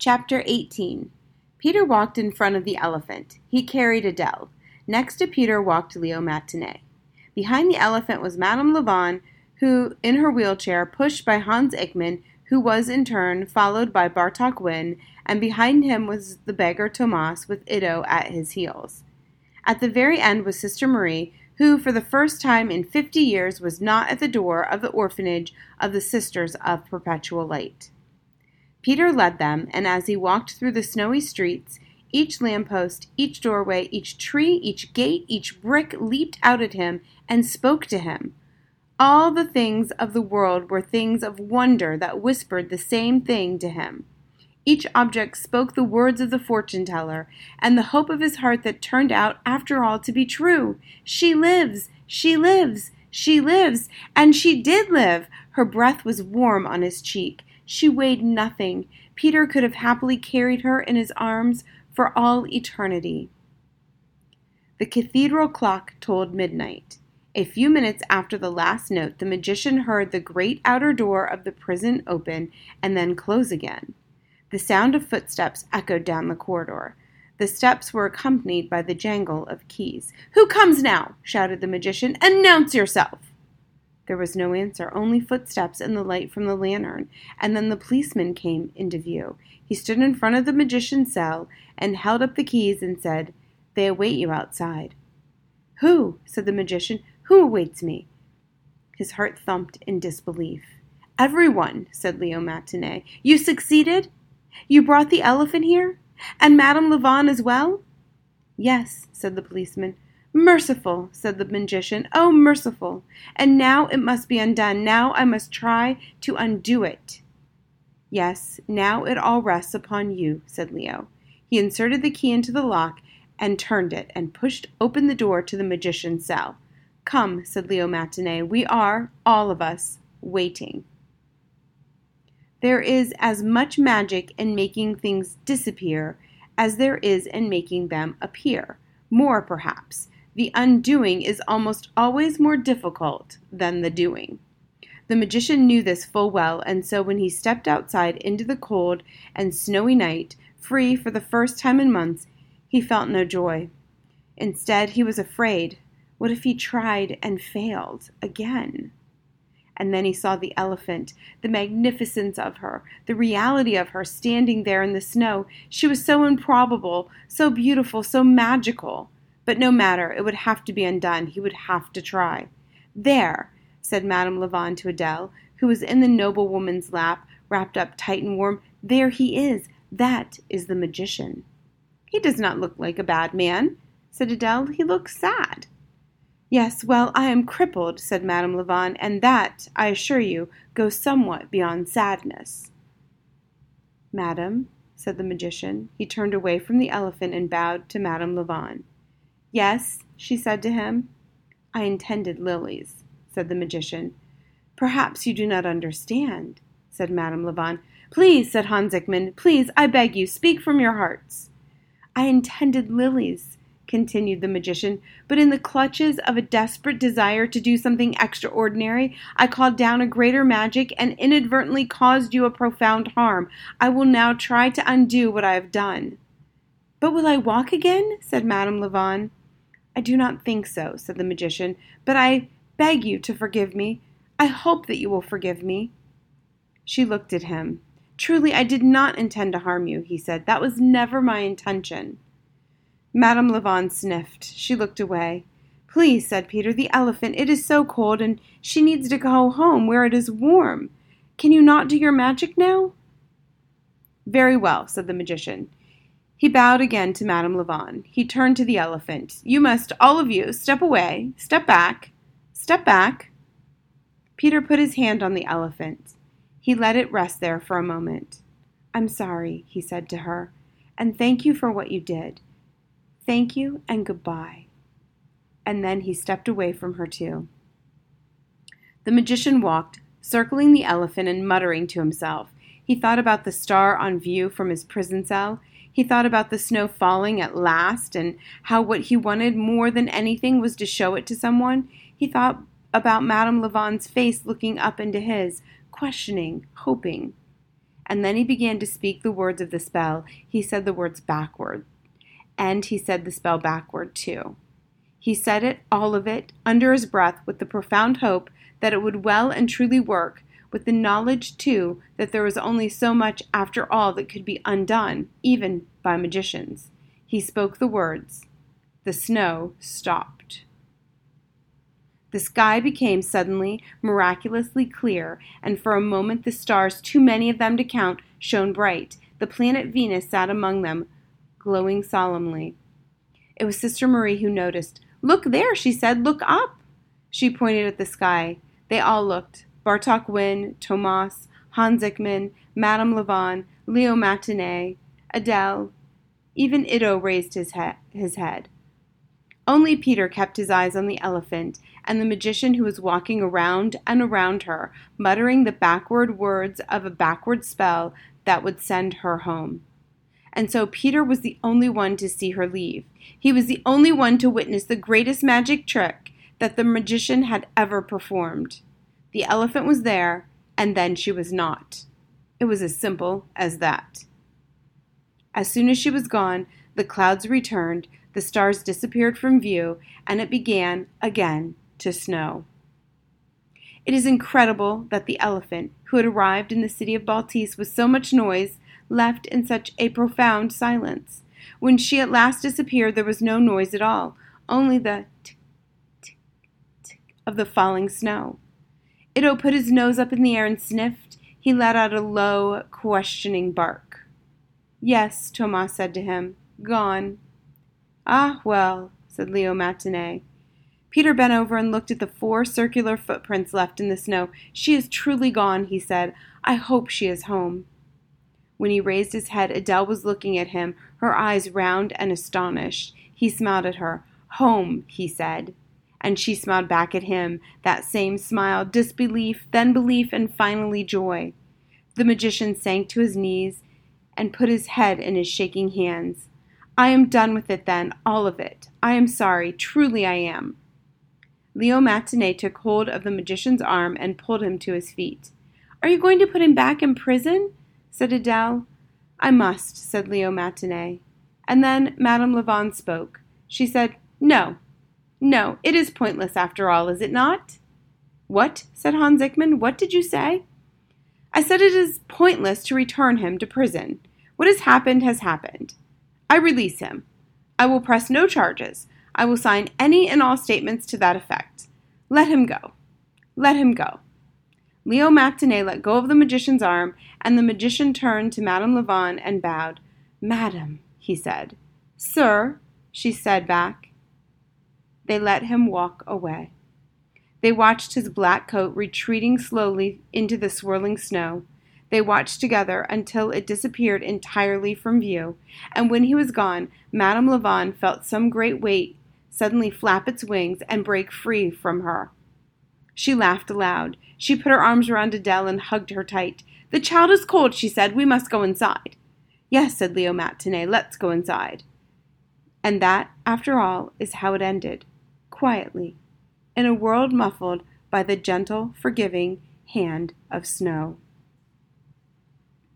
Chapter 18 Peter walked in front of the elephant. He carried Adele. Next to Peter walked Leo Matienne. Behind the elephant was Madame LaVaughn, who, in her wheelchair, pushed by Hans Ickman, who was in turn followed by Bartok Whynn, and behind him was the beggar Tomas with Iddo at his heels. At the very end was Sister Marie, who, for the first time in fifty years, was not at the door of the orphanage of the Sisters of Perpetual Light. Peter led them, and as he walked through the snowy streets, each lamppost, each doorway, each tree, each gate, each brick leaped out at him and spoke to him. All the things of the world were things of wonder that whispered the same thing to him. Each object spoke the words of the fortune teller, and the hope of his heart that turned out, after all, to be true. She lives! She lives! She lives! And she did live! Her breath was warm on his cheek. She weighed nothing. Peter could have happily carried her in his arms for all eternity. The cathedral clock tolled midnight. A few minutes after the last note, the magician heard the great outer door of the prison open and then close again. The sound of footsteps echoed down the corridor. The steps were accompanied by the jangle of keys. Who comes now? shouted the magician. Announce yourself! There was no answer, only footsteps and the light from the lantern, and then the policeman came into view. He stood in front of the magician's cell and held up the keys and said, They await you outside. Who? said the magician. Who awaits me? His heart thumped in disbelief. Everyone, said Leo Matienne. You succeeded? You brought the elephant here? And Madame LaVaughn as well? Yes, said the policeman. Merciful, said the magician. Oh, merciful! And now it must be undone. Now I must try to undo it. Yes, now it all rests upon you, said Leo. He inserted the key into the lock and turned it and pushed open the door to the magician's cell. Come, said Leo Matienne, we are, all of us, waiting. There is as much magic in making things disappear as there is in making them appear. More, perhaps the undoing is almost always more difficult than the doing. The magician knew this full well, and so when he stepped outside into the cold and snowy night, free for the first time in months, he felt no joy. Instead, he was afraid. What if he tried and failed again? And then he saw the elephant, the magnificence of her, the reality of her standing there in the snow. She was so improbable, so beautiful, so magical. But no matter, it would have to be undone. He would have to try. There, said Madame LaVaughn to Adele, who was in the noble woman's lap, wrapped up tight and warm. There he is. That is the magician. He does not look like a bad man, said Adele. He looks sad. Yes, well, I am crippled, said Madame LaVaughn, and that, I assure you, goes somewhat beyond sadness. Madam, said the magician. He turned away from the elephant and bowed to Madame LaVaughn. Yes, she said to him. I intended lilies, said the magician. Perhaps you do not understand, said Madame LaVaughn. Please, said Hans Ickman, please, I beg you, speak from your hearts. I intended lilies, continued the magician, but in the clutches of a desperate desire to do something extraordinary, I called down a greater magic and inadvertently caused you a profound harm. I will now try to undo what I have done. But will I walk again? said Madame LaVaughn. I do not think so, said the magician, but I beg you to forgive me. I hope that you will forgive me. She looked at him. Truly, I did not intend to harm you, he said. That was never my intention. Madame LaVaughn sniffed. She looked away. Please, said Peter, the elephant. It is so cold, and she needs to go home where it is warm. Can you not do your magic now? Very well, said the magician. He bowed again to Madame LaVaughn. He turned to the elephant. You must, all of you, step away, step back, step back. Peter put his hand on the elephant. He let it rest there for a moment. I'm sorry, he said to her, and thank you for what you did. Thank you and goodbye. And then he stepped away from her too. The magician walked, circling the elephant and muttering to himself. He thought about the star on view from his prison cell he thought about the snow falling at last and how what he wanted more than anything was to show it to someone. He thought about Madame LaVaughn's face looking up into his, questioning, hoping. And then he began to speak the words of the spell. He said the words backward. And he said the spell backward, too. He said it, all of it, under his breath, with the profound hope that it would well and truly work, with the knowledge, too, that there was only so much, after all, that could be undone, even by magicians. He spoke the words. The snow stopped. The sky became suddenly miraculously clear, and for a moment the stars, too many of them to count, shone bright. The planet Venus sat among them, glowing solemnly. It was Sister Marie who noticed. Look there, she said. Look up. She pointed at the sky. They all looked. Bartok Whynn, Tomas, Hans Ickman, Madame LaVaughn, Leo Matienne, Adele. Even Iddo raised his, he- his head. Only Peter kept his eyes on the elephant and the magician who was walking around and around her, muttering the backward words of a backward spell that would send her home. And so Peter was the only one to see her leave. He was the only one to witness the greatest magic trick that the magician had ever performed. The elephant was there, and then she was not. It was as simple as that. As soon as she was gone, the clouds returned, the stars disappeared from view, and it began again to snow. It is incredible that the elephant, who had arrived in the city of Baltese with so much noise, left in such a profound silence. When she at last disappeared, there was no noise at all, only the tick, tick, tick of the falling snow. Iddo put his nose up in the air and sniffed. He let out a low, questioning bark. Yes, Tomas said to him. Gone. Ah, well, said Leo Matienne. Peter bent over and looked at the four circular footprints left in the snow. She is truly gone, he said. I hope she is home. When he raised his head, Adele was looking at him, her eyes round and astonished. He smiled at her. Home, he said. And she smiled back at him, that same smile, disbelief, then belief, and finally joy. The magician sank to his knees and put his head in his shaking hands. I am done with it then, all of it. I am sorry, truly I am. Leo Matienne took hold of the magician's arm and pulled him to his feet. Are you going to put him back in prison? said Adele. I must, said Leo Matienne. And then Madame LaVaughn spoke. She said, No, no, it is pointless after all, is it not? What? said Hans Ickman. What did you say? I said it is pointless to return him to prison. What has happened has happened. I release him. I will press no charges. I will sign any and all statements to that effect. Let him go. Let him go. Leo Matienne let go of the magician's arm, and the magician turned to Madame LaVaughn and bowed. Madam, he said. Sir, she said back. They let him walk away. They watched his black coat retreating slowly into the swirling snow. They watched together until it disappeared entirely from view, and when he was gone, Madame LaVaughn felt some great weight suddenly flap its wings and break free from her. She laughed aloud. She put her arms around Adele and hugged her tight. The child is cold, she said. We must go inside. Yes, said Leo Matienne, let's go inside. And that, after all, is how it ended quietly, in a world muffled by the gentle, forgiving hand of snow.